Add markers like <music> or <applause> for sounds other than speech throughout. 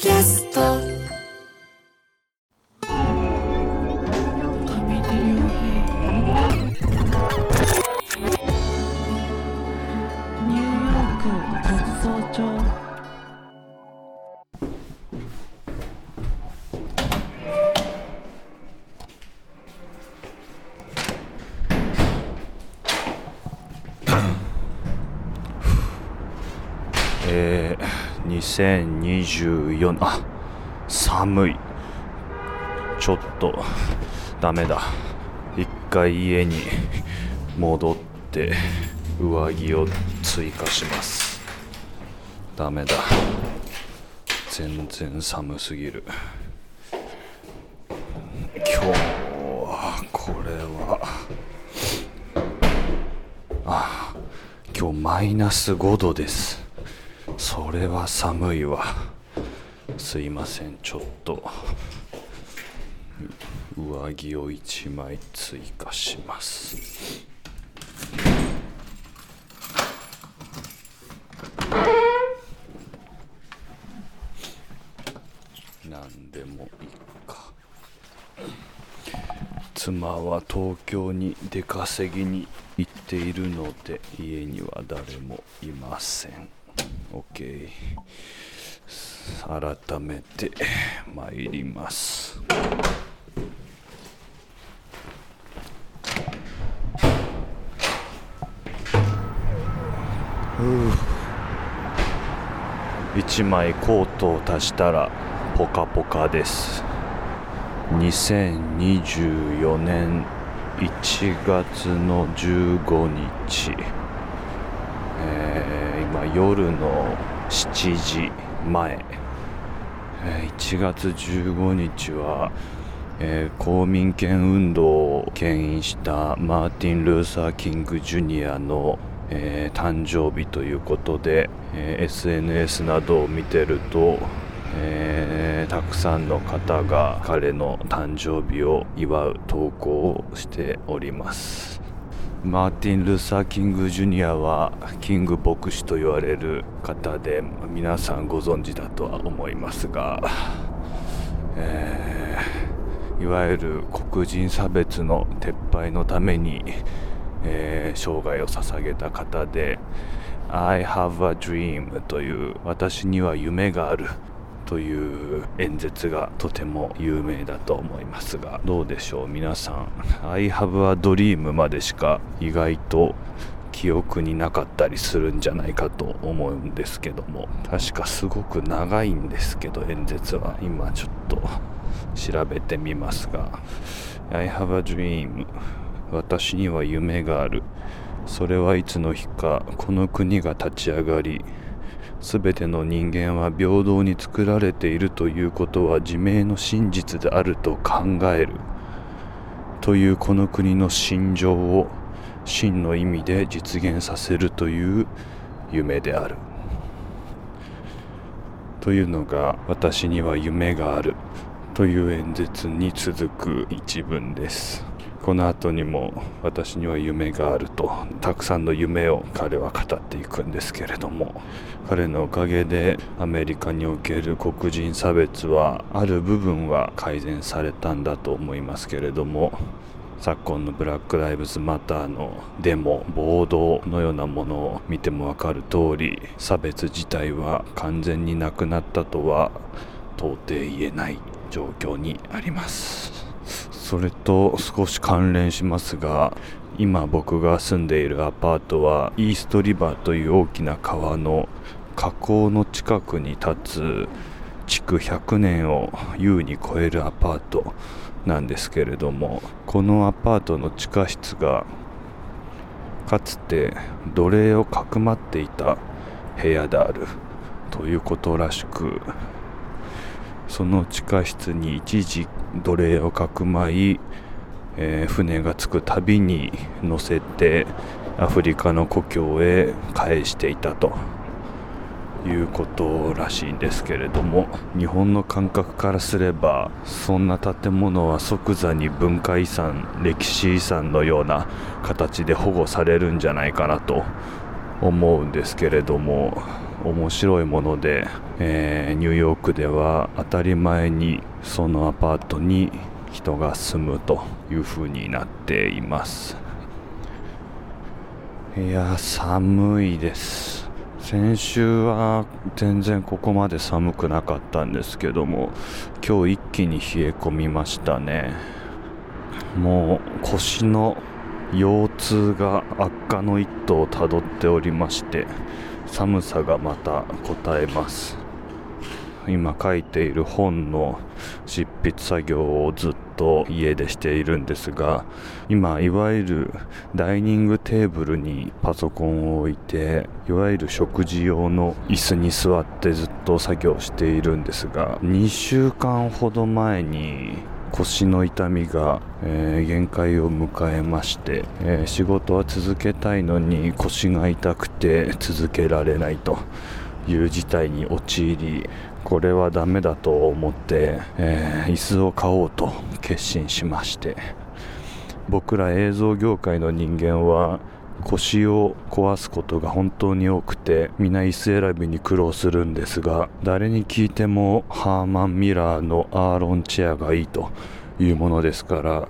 キャスト。<clears throat> 24あ寒い。ちょっとダメだ。一回家に戻って上着を追加します。ダメだ。全然寒すぎる。今日はこれは。あ今日マイナス5度です。それは寒いわ。すいませんちょっと。上着を1枚追加します。なんでもいいか。妻は東京に出稼ぎに行っているので家には誰もいません。OK 改めて参ります。1枚コートを足したらポカポカです。2024年1月の15日、えー今夜の7時。前、え1月15日は、えー公民権運動を牽引したマーティン・ルーサー・キング・ジュニアの、えー誕生日ということで、えー SNS などを見てると、えたくさんの方が彼の誕生日を祝う投稿をしております。マーティン・ルーサー・キング・ジュニアはキング牧師と言われる方で皆さんご存知だとは思いますが、えーいわゆる黒人差別の撤廃のために、えー生涯を捧げた方で「I have a dream」という「私には夢がある」という演説がとても有名だと思いますがどうでしょう皆さん「I have a dream」までしか意外と記憶になかったりするんじゃないかと思うんですけども。確かすごく長いんですけど演説は。今ちょっと調べてみますが「I have a dream」私には夢がある。それはいつの日かこの国が立ち上がりすべての人間は平等に作られているということは自明の真実であると考える。というこの国の心情を真の意味で実現させるという夢である。というのが私には夢がある。という演説に続く一文です。この後にも私には夢があるとたくさんの夢を彼は語っていくんですけれども彼のおかげでアメリカにおける黒人差別はある部分は改善されたんだと思いますけれども昨今のブラック・ライブズ・マターのデモ暴動のようなものを見ても分かる通り差別自体は完全になくなったとは到底言えない状況にあります。それと少し関連しますが今僕が住んでいるアパートはイーストリバーという大きな川の河口の近くに立つ築100年を優に超えるアパートなんですけれどもこのアパートの地下室がかつて奴隷をかくまっていた部屋であるということらしくその地下室に一時奴隷をかくまい、えー船が着くたびに乗せてアフリカの故郷へ返していたということらしいんですけれども日本の感覚からすればそんな建物は即座に文化遺産歴史遺産のような形で保護されるんじゃないかなと思うんですけれども面白いもので、えー、ニューヨークでは当たり前にそのアパートに人が住むという風になっています。いや寒いです。先週は全然ここまで寒くなかったんですけども今日一気に冷え込みましたね。もう腰の腰痛が悪化の一途をたどっておりまして寒さがまた答えます。今書いている本の執筆作業をずっと家でしているんですが今いわゆるダイニングテーブルにパソコンを置いていわゆる食事用の椅子に座ってずっと作業しているんですが2週間ほど前に腰の痛みが、えー、限界を迎えまして、えー、仕事は続けたいのに腰が痛くて続けられないと。いう事態に陥りこれはダメだと思って、えー、椅子を買おうと決心しまして。僕ら映像業界の人間は腰を壊すことが本当に多くて皆椅子選びに苦労するんですが誰に聞いてもハーマン・ミラーのアーロンチェアがいいというものですから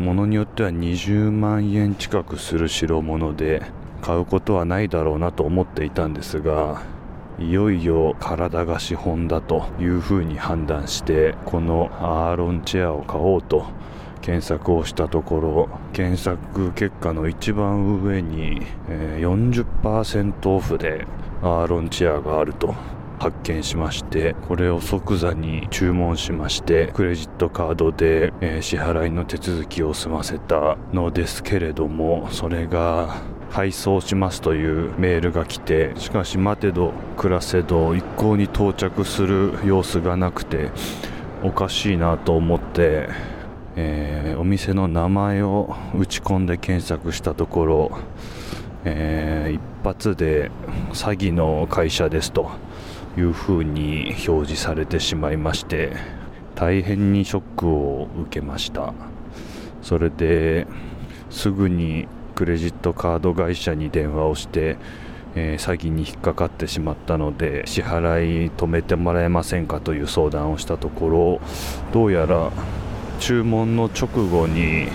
ものによっては20万円近くする代物で買うことはないだろうなと思っていたんですがいよいよ体が資本だというふうに判断してこのアーロンチェアを買おうと検索をしたところ検索結果の一番上に、えー、40%オフでアーロンチェアがあると発見しましてこれを即座に注文しましてクレジットカードで、えー、支払いの手続きを済ませたのですけれどもそれが配送しますというメールが来てしかし待てど暮らせど一向に到着する様子がなくておかしいなと思って、えー、お店の名前を打ち込んで検索したところ、えー、一発で詐欺の会社ですというふうに表示されてしまいまして大変にショックを受けました。それですぐにクレジットカード会社に電話をして、えー、詐欺に引っかかってしまったので支払い止めてもらえませんかという相談をしたところどうやら注文の直後に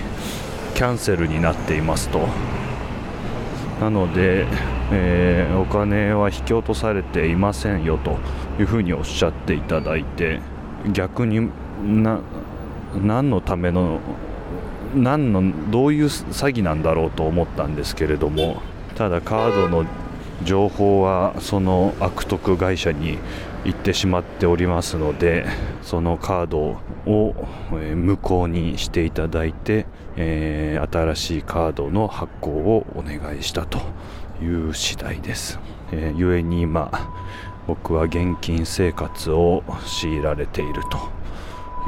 キャンセルになっていますと。なので、えー、お金は引き落とされていませんよというふうにおっしゃっていただいて逆にな何のための何のどういう詐欺なんだろうと思ったんですけれどもただカードの情報はその悪徳会社に行ってしまっておりますのでそのカードをを無効にしていただいて、えー、新しいカードの発行をお願いしたという次第です、えー、故に今僕は現金生活を強いられていると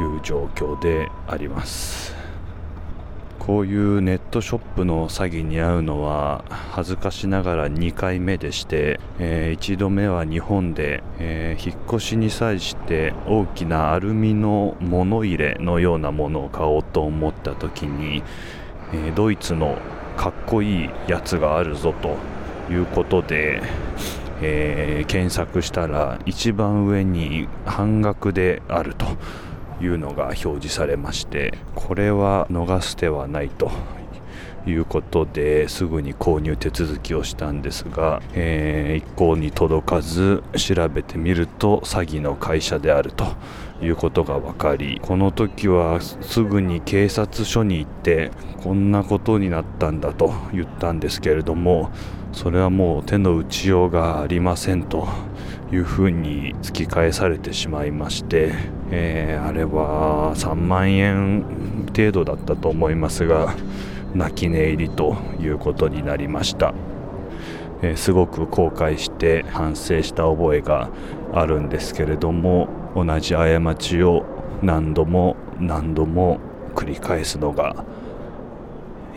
いう状況であります。こういうネットショップの詐欺に遭うのは恥ずかしながら2回目でして、えー、1度目は日本で、えー、引っ越しに際して大きなアルミの物入れのようなものを買おうと思った時に、えー、ドイツのかっこいいやつがあるぞということで、え検索したら一番上に半額であると。いうのが表示されましてこれは逃す手はないということですぐに購入手続きをしたんですが、えー、一向に届かず調べてみると詐欺の会社であるということが分かりこの時はすぐに警察署に行ってこんなことになったんだと言ったんですけれどもそれはもう手の打ちようがありませんというふうに突き返されてしまいまして、えー、あれは3万円程度だったと思いますが泣き寝入りということになりました、えー、すごく後悔して反省した覚えがあるんですけれども同じ過ちを何度も何度も繰り返すのが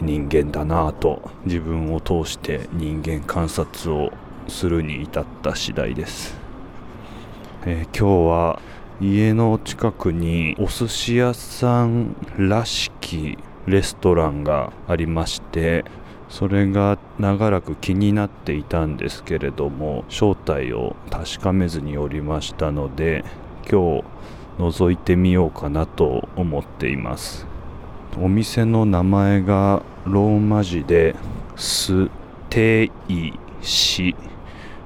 人間だなぁと自分を通して人間観察をするに至った次第です、えー、今日は家の近くにお寿司屋さんらしきレストランがありましてそれが長らく気になっていたんですけれども正体を確かめずにおりましたので今日覗いてみようかなと思っています。お店の名前がローマ字で「ステイシ」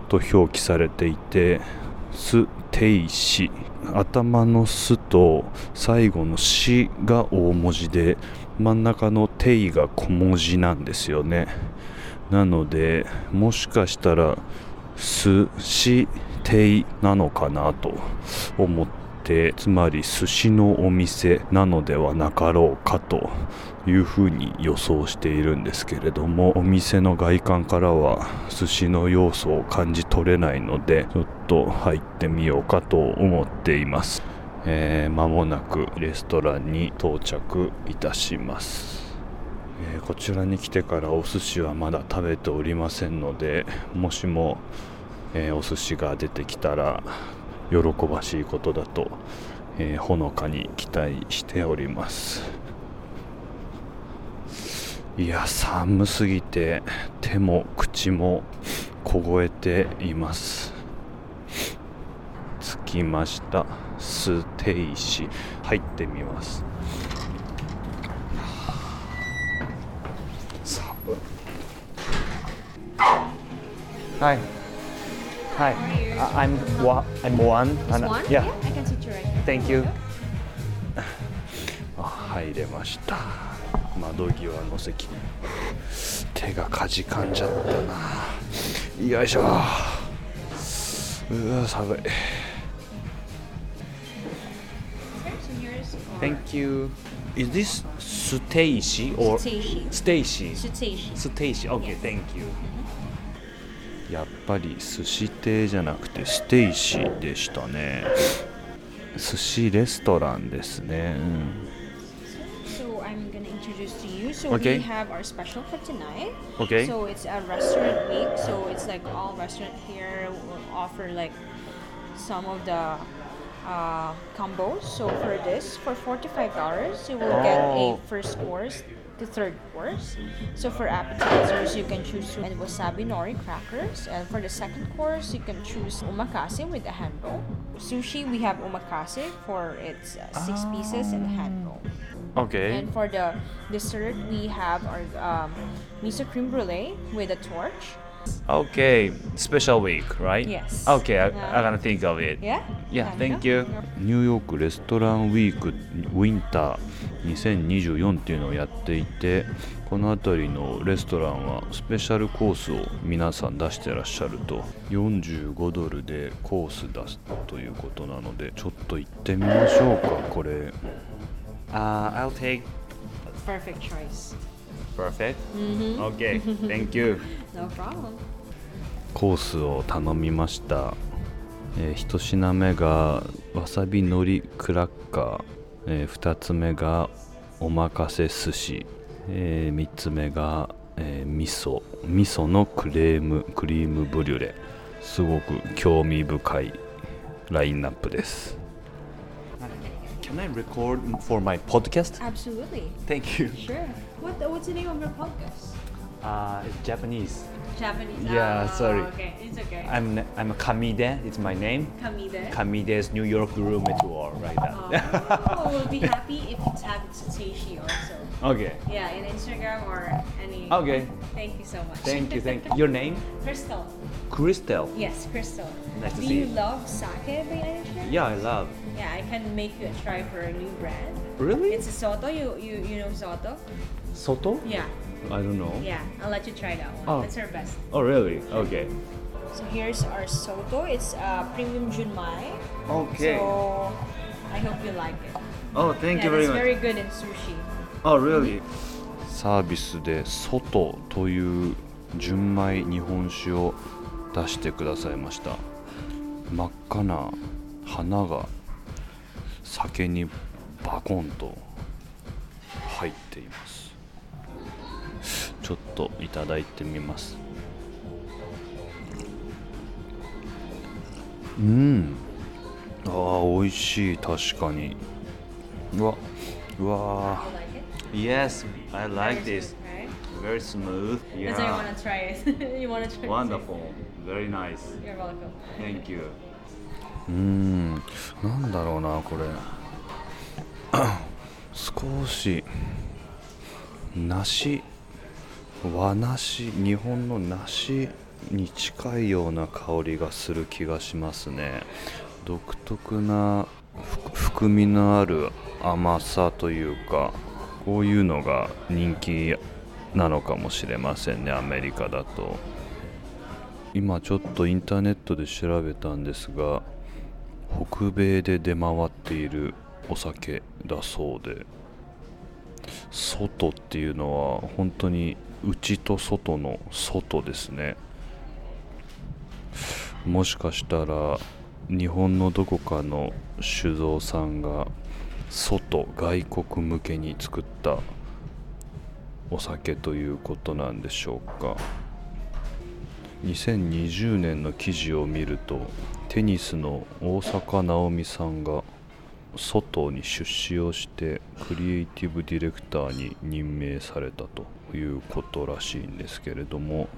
と表記されていて「ステイシ」頭の「ス」と最後の「シ」が大文字で真ん中の「テイ」が小文字なんですよね。なのでもしかしたら「寿司テイ」なのかなと思ってつまり寿司のお店なのではなかろうかというふうに予想しているんですけれどもお店の外観からは寿司の要素を感じ取れないのでちょっと入ってみようかと思っています。えー、間もなくレストランに到着いたします、えこちらに来てからお寿司はまだ食べておりませんのでもしも、えお寿司が出てきたら喜ばしいことだと、えーほのかに期待しております。いや寒すぎて手も口も凍えています。着きました。ステイシ入ってみます。寒い。Hi. I'm Wa- I'm Juan. and- One? Yeah. I can sit you right here. Thank you. あ入れました窓際の席手がかじかんじゃったなよいしょうわ寒い Thank you. Is this Stacey or Suteishi. Stacy? Suteishi. Stacey. Okay. Thank you. やっぱり寿司亭じゃなくてステイシーでしたね寿司レストランですね、うん So I'm gonna introduce to you. So Okay. we have our special for tonight. Okay. So it's a restaurant week. So it's like all restaurant here will offer like some of the uh, combos. So for this, for forty-five dollars, you will get Oh. a first course to third course. So for appetizers, you can choose and wasabi nori crackers, and for the second course, you can choose omakase with a hand roll. Sushi, we have omakase for its uh, six pieces and a hand roll. Okay. And for the dessert, we have our um, miso cream brulee with a torch. Okay. Special week, right? Yes. Okay. I. I'm gonna think of it. Yeah? Yeah. Thank you. ニューヨークレストランウィークウィンター2024っていうのをやっていてこの辺りのレストランはスペシャルコースを皆さん出してらっしゃると45ドルでコース出すということなのでちょっと行ってみましょうかこれ Uh, I'll take Perfect choice. Perfect. Okay. Thank you. <laughs> No problem. コースを頼みました、えー一品目がわさびのりクラッカー、えー二つ目がおまかせ寿司、えー三つ目が、えー味噌味噌のクレームクリームブリュレすごく興味深いラインナップです Can I record for my podcast? Absolutely. Thank you. Sure. What What's the name of your podcast? Uh, it's Japanese. Japanese. Yeah, Ah, sorry. Okay, it's okay. I'm I'm a Kamide. It's my name. Kamide. Kamide's New York Room Tour, like that. Oh, <laughs> we'll be happy if you tag Satoshi also. okay. Yeah, in Instagram or any. Okay. Thank you so much. Thank you. Thank you. <laughs> Your name? Crystal. Crystal. Yes, Crystal. Nice to Do see you you. love sake by any chance? Yeah, I love. Yeah, I can make you a try for a new brand. Really? It's a Soto. You you you know Soto? Soto? Yeah, I don't know yeah. I'll let you try that one. Oh. That's our best. Oh, really? Okay. So here's our Soto. It's uh, premium Junmai. Okay. So I hope you like it. Oh, thank yeah, it's very good in sushi. Oh, really? サービスで「外」という純米日本酒を出してくださいました真っ赤な花が酒にバコンと入っていますちょっといただいてみますうんああ美味しい確かにうわうわ it? Yes, I like this. very smooth. That's why you want to try it. you want to try Wonderful. Very nice. it. You're welcome. Thank you. うーん、なんだろうな、これ。少し梨、和梨、日本の梨に近いような香りがする気がしますね。独特な含みのある甘さというか、こういうのが人気なのかもしれませんね、アメリカだと。今ちょっとインターネットで調べたんですが北米で出回っているお酒だそうで外っていうのは本当に内と外の外ですね。もしかしたら日本のどこかの酒造さんが外外国向けに作ったお酒ということなんでしょうか。2020年の記事を見るとテニスの大坂なおみさんが外に出資をしてクリエイティブディレクターに任命されたと。いうことらしいんですけれども、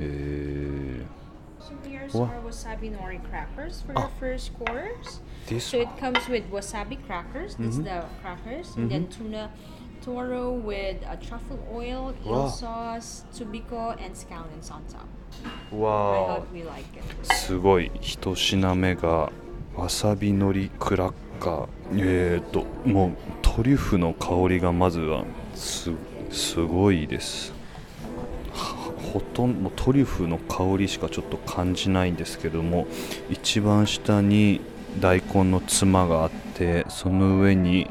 えー。すごい一品目がわさびのりクラッカーえっ、ともうトリュフの香りがまずはすごい。すごいです。ほとんどトリュフの香りしかちょっと感じないんですけども一番下に大根のつまがあってその上に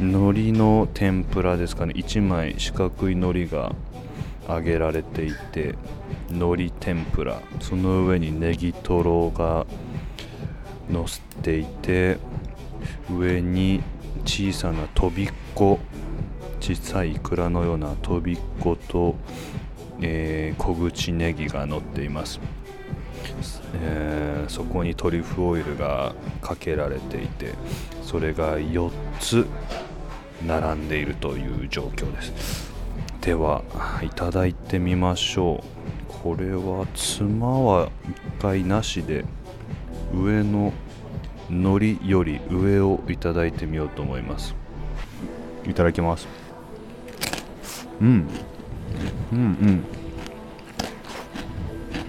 海苔の天ぷらですかね1枚四角い海苔が揚げられていて海苔天ぷらその上にネギトロが乗せていて上に小さなとびっこ小さいイクラのようなとびっこと、えー小口ネギが乗っています、えーそこにトリュフオイルがかけられていてそれが4つ並んでいるという状況です。ではいただいてみましょう。これはつまは一回なしで上の海苔より上をいただいてみようと思います。いただきます。うん。うん。うん。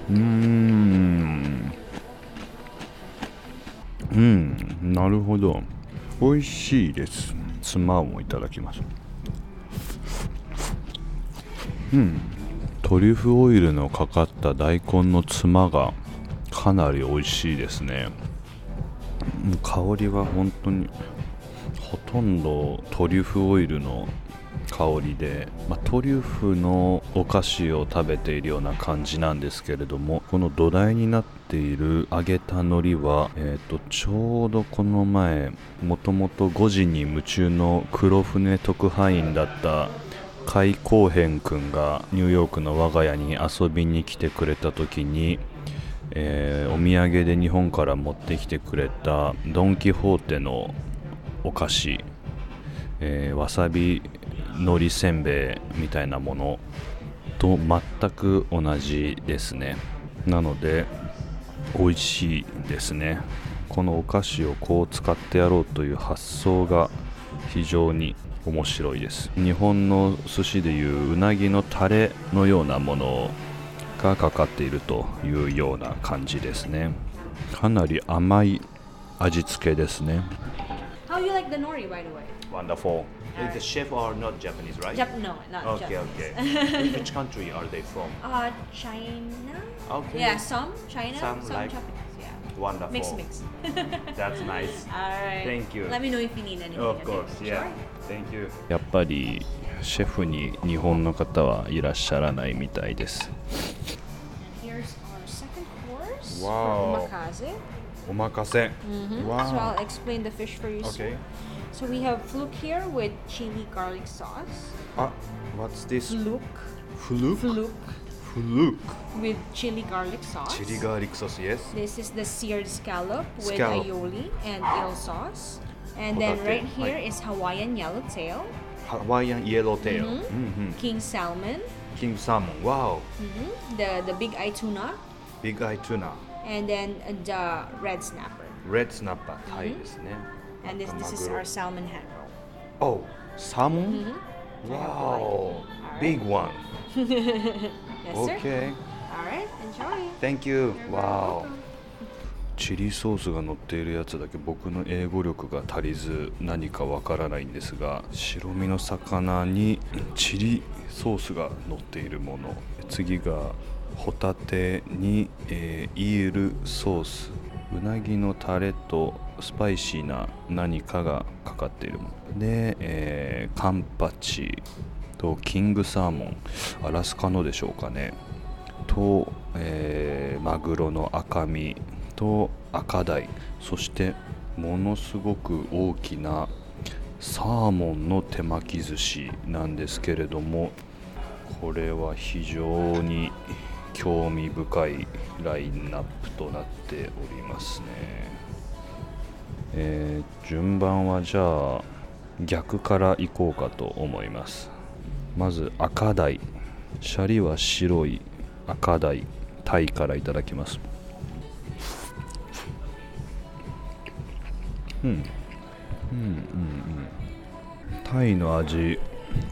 うん。うん。なるほど。美味しいです。つまもいただきます。うん。トリュフオイルのかかった大根のつまがかなり美味しいですね。香りは本当にほとんどトリュフオイルの香りで、まあ、トリュフのお菓子を食べているような感じなんですけれどもこの土台になっている揚げた海苔は、えー、とちょうどこの前もともと5時に夢中の黒船特派員だった海光変くんがニューヨークの我が家に遊びに来てくれた時に、えーお土産で日本から持ってきてくれたドン・キホーテのお菓子、えーわさび海苔せんべいみたいなものと全く同じですね。なので美味しいですね。このお菓子をこう使ってやろうという発想が非常に面白いです。日本の寿司でいううなぎのタレのようなものがかかっているというような感じですね。かなり甘い味付けですね。Like the nori, by the way? Wonderful Is the chef or not Japanese right? Jap- no, not Okay, Japanese. okay. Which country are they from? Uh, China. Okay. Yeah, some China, Some some, like- Japanese. Yeah. Wonderful. Mix, mix. That's nice. All right. Thank you. Let me know if you need anything. Of okay? course, yeah. Sure. Thank you. やっぱりシェフに日本の方はいらっしゃらないみたいです。And here's our second course Wow. for omakase. おまかせ。Mhm. Wow. So I'll explain the fish for you. Okay. soon. So we have fluke here with chili garlic sauce. あ、What's this? Fluke. フル Fluke フル with chili garlic sauce. チリガーリックソース、Yes. This is the seared scallop with Scallop. aioli and eel sauce. And then Hotate. right here Right. is Hawaiian yellowtail. ハワイアンイエローテール、うんうん、king salmon, キングサーモンわお the the big eye tuna, ビッグアイトゥナ and then uh, the red snapper. レッドスナッパータイですね、And this this is our salmon hand roll. おサーモン、I わ have お one. Yes, sir. OK All right, enjoy. Thank you わおチリソースが乗っているやつだけ僕の英語力が足りず何かわからないんですが白身の魚にチリソースが乗っているもの次がホタテに、えーイールソースうなぎのタレとスパイシーな何かがかかっているもの。で、えーカンパチとキングサーモンアラスカのでしょうかね。と、えーマグロの赤身と赤鯛そしてものすごく大きなサーモンの手巻き寿司なんですけれどもこれは非常に興味深いラインナップとなっておりますね、えー順番はじゃあ逆からいこうかと思います。まず赤鯛シャリは白い赤鯛タイからいただきます。うん。うんうんうん。タイの味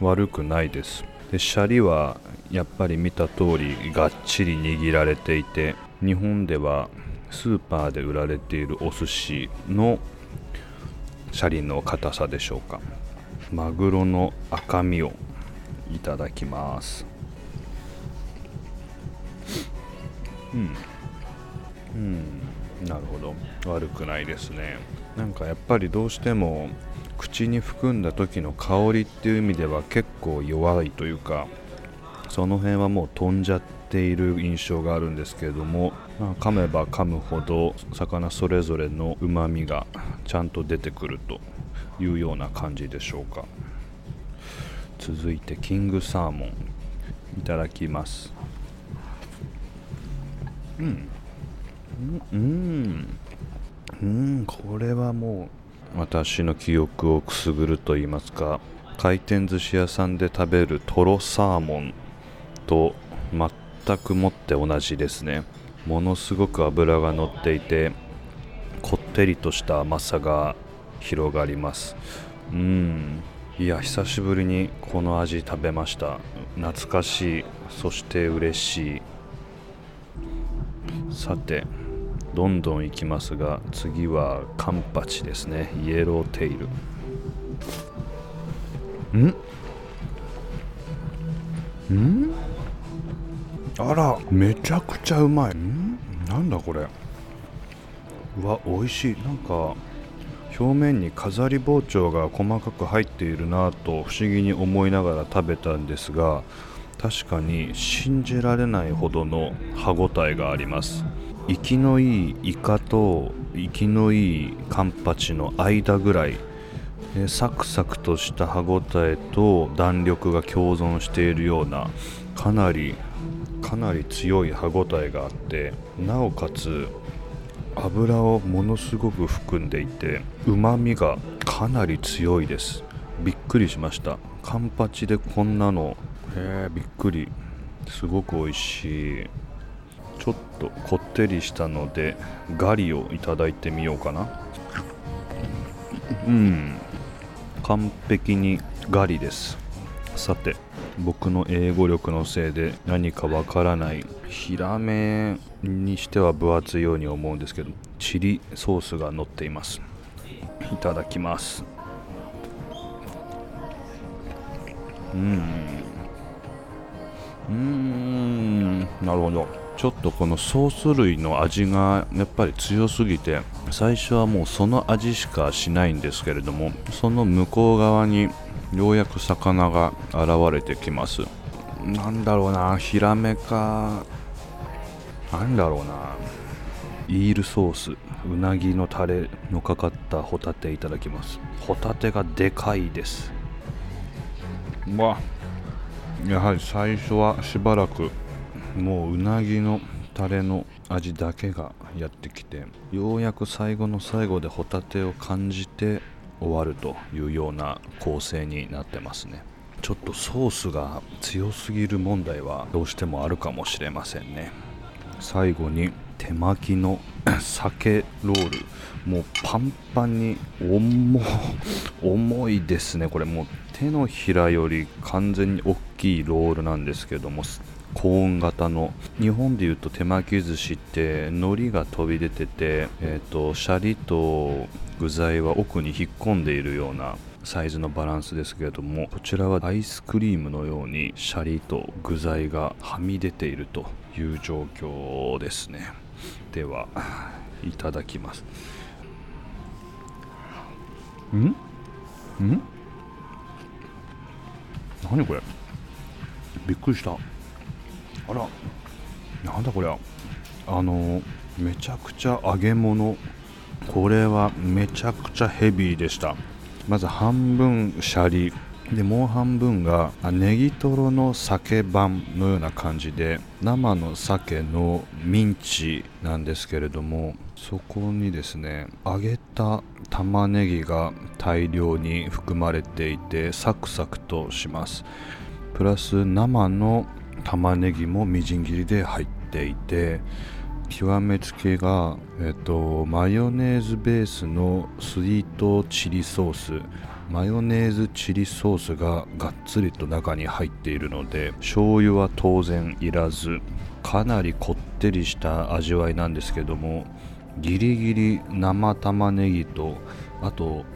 悪くないです。でシャリはやっぱり見た通りがっちり握られていて日本ではスーパーで売られているお寿司のシャリの硬さでしょうか。マグロの赤身をいただきます。うん。うん。なるほど。悪くないですね。なんかやっぱりどうしても口に含んだ時の香りっていう意味では結構弱いというかその辺はもう飛んじゃっている印象があるんですけれども、まあ、噛めば噛むほど魚それぞれのうまみがちゃんと出てくるというような感じでしょうか。続いてキングサーモンいただきます。うん。うん。うん。これはもう私の記憶をくすぐると言いますか回転寿司屋さんで食べるトロサーモンと全くもって同じですね。ものすごく脂が乗っていてこってりとした甘さが広がります。うん。いや久しぶりにこの味食べました。懐かしい。そして嬉しい。さてどんどんいきますが次はカンパチですね。イエローテイル。ん。ん？あらめちゃくちゃうまい。ん？なんだこれ。うわ美味しい。なんか表面に飾り包丁が細かく入っているなと不思議に思いながら食べたんですが確かに信じられないほどの歯ごたえがあります。生きのいいイカと生きのいいカンパチの間ぐらいサクサクとした歯ごたえと弾力が共存しているようなかなりかなり強い歯ごたえがあってなおかつ油をものすごく含んでいてうまみがかなり強いです。びっくりしました。カンパチでこんなの。へえびっくり。すごく美味しい。ちょっとこってりしたのでガリをいただいてみようかな。うん。完璧にガリです。さて僕の英語力のせいで何かわからない。ヒラメにしては分厚いように思うんですけどチリソースが乗っています。いただきます。うん。うん。なるほど。ちょっとこのソース類の味がやっぱり強すぎて最初はもうその味しかしないんですけれどもその向こう側にようやく魚が現れてきます。なんだろうなヒラメか。なんだろうな。イールソースうなぎのタレのかかったホタテいただきます。ホタテがでかいです。うわやはり最初はしばらくもううなぎのタレの味だけがやってきてようやく最後の最後でホタテを感じて終わるというような構成になってますね。ちょっとソースが強すぎる問題はどうしてもあるかもしれませんね。最後に手巻きの <coughs> 鮭ロール。もうパンパンに重 <laughs> 重いですね。これもう手のひらより完全に大きいロールなんですけどもコーン型の。日本でいうと手巻き寿司って海苔が飛び出てて、えー、とシャリと具材は奥に引っ込んでいるようなサイズのバランスですけれどもこちらはアイスクリームのようにシャリと具材がはみ出ているという状況ですね。ではいただきます。ん？ん？何これ？びっくりした。あらなんだこれあのめちゃくちゃ揚げ物これはめちゃくちゃヘビーでした。まず半分シャリ。でもう半分がネギトロの酒版のような感じで生の鮭のミンチなんですけれどもそこにですね揚げた玉ねぎが大量に含まれていてサクサクとします。プラス生の玉ねぎもみじん切りで入っていて極めつけが、えっと、マヨネーズベースのスイートチリソース。マヨネーズチリソースががっつりと中に入っているので醤油は当然いらずかなりこってりした味わいなんですけどもギリギリ生玉ねぎとあと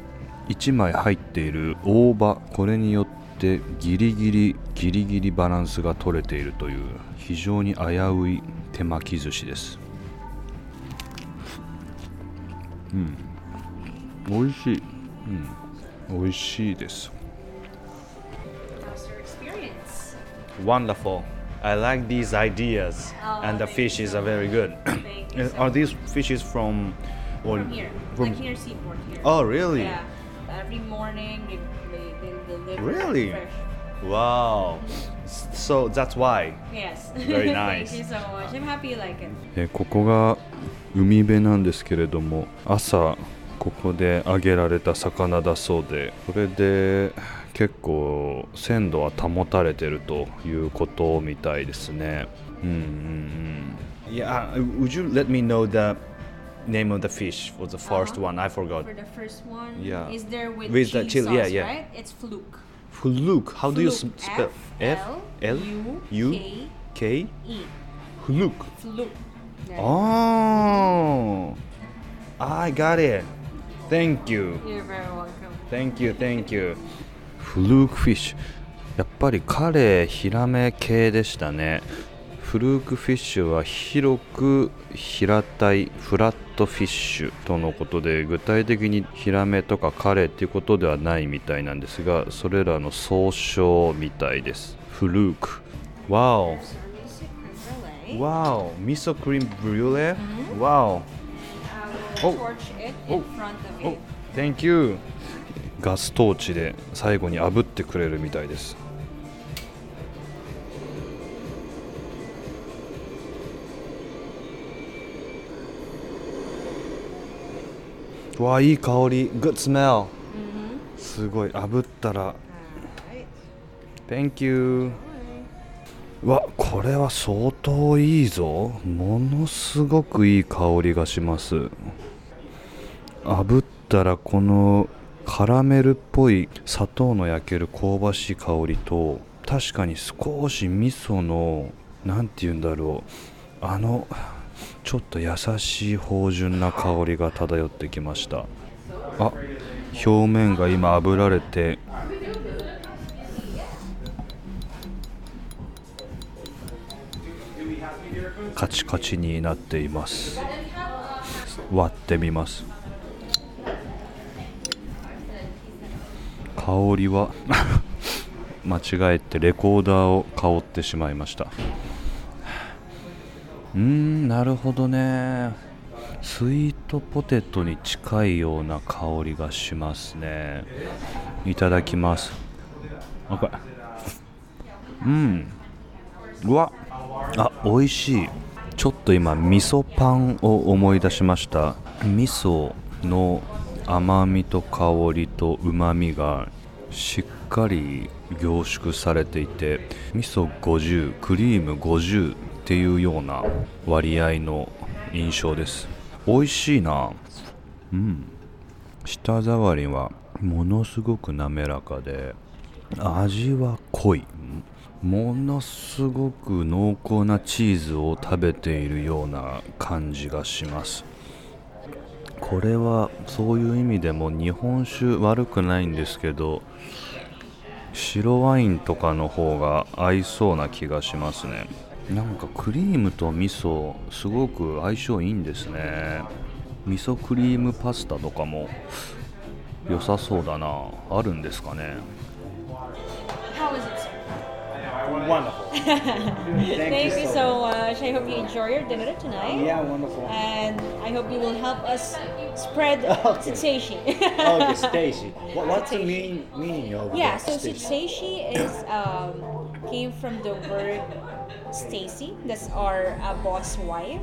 1枚入っている大葉これによってギリギリギリギリバランスが取れているという非常に危うい手巻き寿司です。うん美味しいうん美味しいです How's your experience? Wonderful. I like these ideas, Oh, and the thank fishes are very good. <clears throat> Thank you Uh, so are much. these fishes from? or- From here, from- like here seaport here. Oh, really? Yeah. Every morning they they, they deliver Really? fresh. Wow. S- So that's why. Yes. Very nice. <laughs> Thank you so much. I'm happy you like it. えーここが 海辺なんですけれども朝ここで揚げられた魚だそうでこれで結構鮮度は保たれてるということみたいですねうんうんうん Yeah. uh, Would you let me know the name of the fish for the first Uh-huh. one? I forgot. For the first one, Yeah. is there with, With the chili chili, sauce, yeah, yeah. right? It's fluke. Fluke. How do you Fluke. spell? F L U U K K E. Fluke. Fluke. Oh. I got it. Thank you. You're very welcome. Thank you. Thank you. フルークフィッシュやっぱりカレーヒラメ系でしたねフルークフィッシュは広く平たいフラットフィッシュとのことで具体的にヒラメとかカレーっていうことではないみたいなんですがそれらの総称みたいですフルーク Wow. Miso creme brulee. わお、味噌クリームブリュレ。わお。お。お。お。thank you。ガストーチで、最後に炙ってくれるみたいです。わあ、いい香り、good smell。すごい、炙ったら。thank you。わこれは相当いいぞ。ものすごくいい香りがします。炙ったらこのカラメルっぽい砂糖の焼ける香ばしい香りと確かに少し味噌の何て言うんだろうあのちょっと優しい芳醇な香りが漂ってきました。あ表面が今炙られてカチカチになっています。割ってみます。香りは <laughs> 間違えてレコーダーを香ってしまいました。うーんなるほどね。スイートポテトに近いような香りがしますね。いただきます。あこれうん。うわ。あ美味しいちょっと今味噌パンを思い出しました。味噌の甘みと香りとうまみがしっかり凝縮されていて味噌50クリーム50っていうような割合の印象です。美味しいな。うん。舌触りはものすごく滑らかで味は濃い。ものすごく濃厚なチーズを食べているような感じがします。これはそういう意味でも日本酒悪くないんですけど白ワインとかの方が合いそうな気がしますね。なんかクリームと味噌すごく相性いいんですね。味噌クリームパスタとかも良さそうだな。あるんですかね。Wonderful. <laughs> Thank, you so much. I hope you enjoy your dinner tonight. Yeah, wonderful. And I hope you will help us spread <laughs> Okay. Sitseshi. okay, <laughs> Stacy. What, what's the mean, meaning of Yeah, that, so Stacy? Sitseshi is um, came from the word Stacy. That's our uh, boss wife.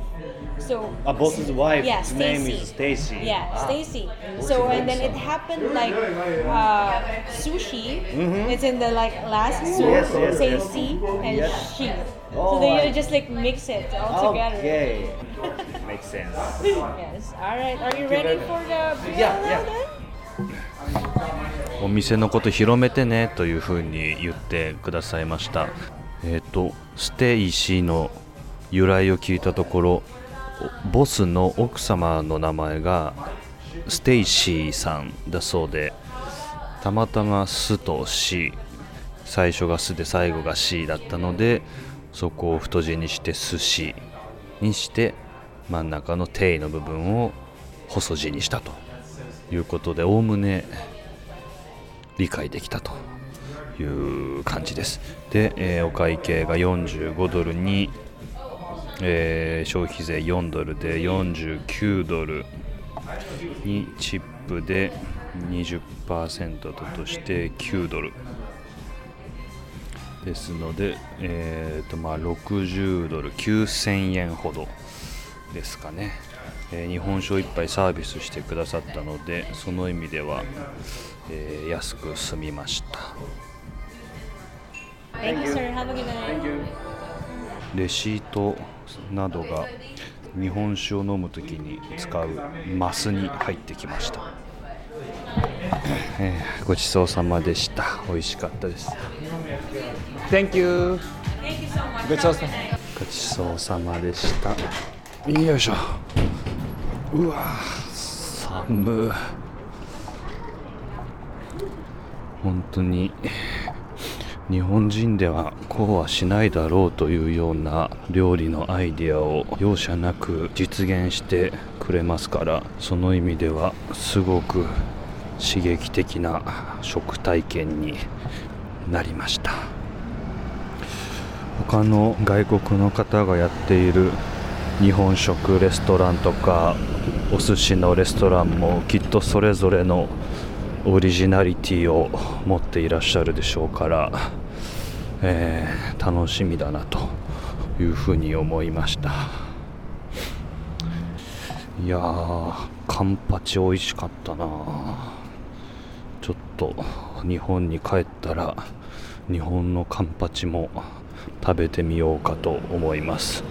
So A boss's wife. Yeah, name Stacy. is Stacy. Yeah, Ah. Stacy. So and then it happened like uh, sushi. It's in the like last Mm-hmm. Yes, yes, say yes. and Yes. she. Oh, so then I- just like mix it all together. Okay. Makes sense. Yes. All right. Are you ready for the bill Yeah, yeah. then? お店のこと広めてねというふうに言ってくださいましたえっ、とステイシーの由来を聞いたところボスの奥様の名前がステイシーさんだそうでたまたま「ス」と「シ」最初が「ス」で最後が「シ」だったのでそこを太字にして「寿司」にして真ん中の「テイ」の部分を細字にしたということでおおむね理解できたと。いう感じです。で、えーお会計が45ドルに、えー消費税4ドルで49ドルにチップで20%として9ドル。ですので、えーとまあ、60ドル9000円ほどですかね、え日本酒を1杯サービスしてくださったのでその意味では、えー安く済みました。Thank you, sir. Have a good night. レシートなどが日本酒を飲むときに使うマスに入ってきました、えーごちそうさまでした美味しかったです Thank you. Thank you so much. ごちそうさま。ごちそうさまでしたよいしょうわ寒本当に日本人ではこうはしないだろうというような料理のアイデアを容赦なく実現してくれますからその意味ではすごく刺激的な食体験になりました。他の外国の方がやっている日本食レストランとかお寿司のレストランもきっとそれぞれのオリジナリティを持っていらっしゃるでしょうから、えー楽しみだなというふうに思いました。いやーカンパチ美味しかったな。ちょっと日本に帰ったら日本のカンパチも食べてみようかと思います。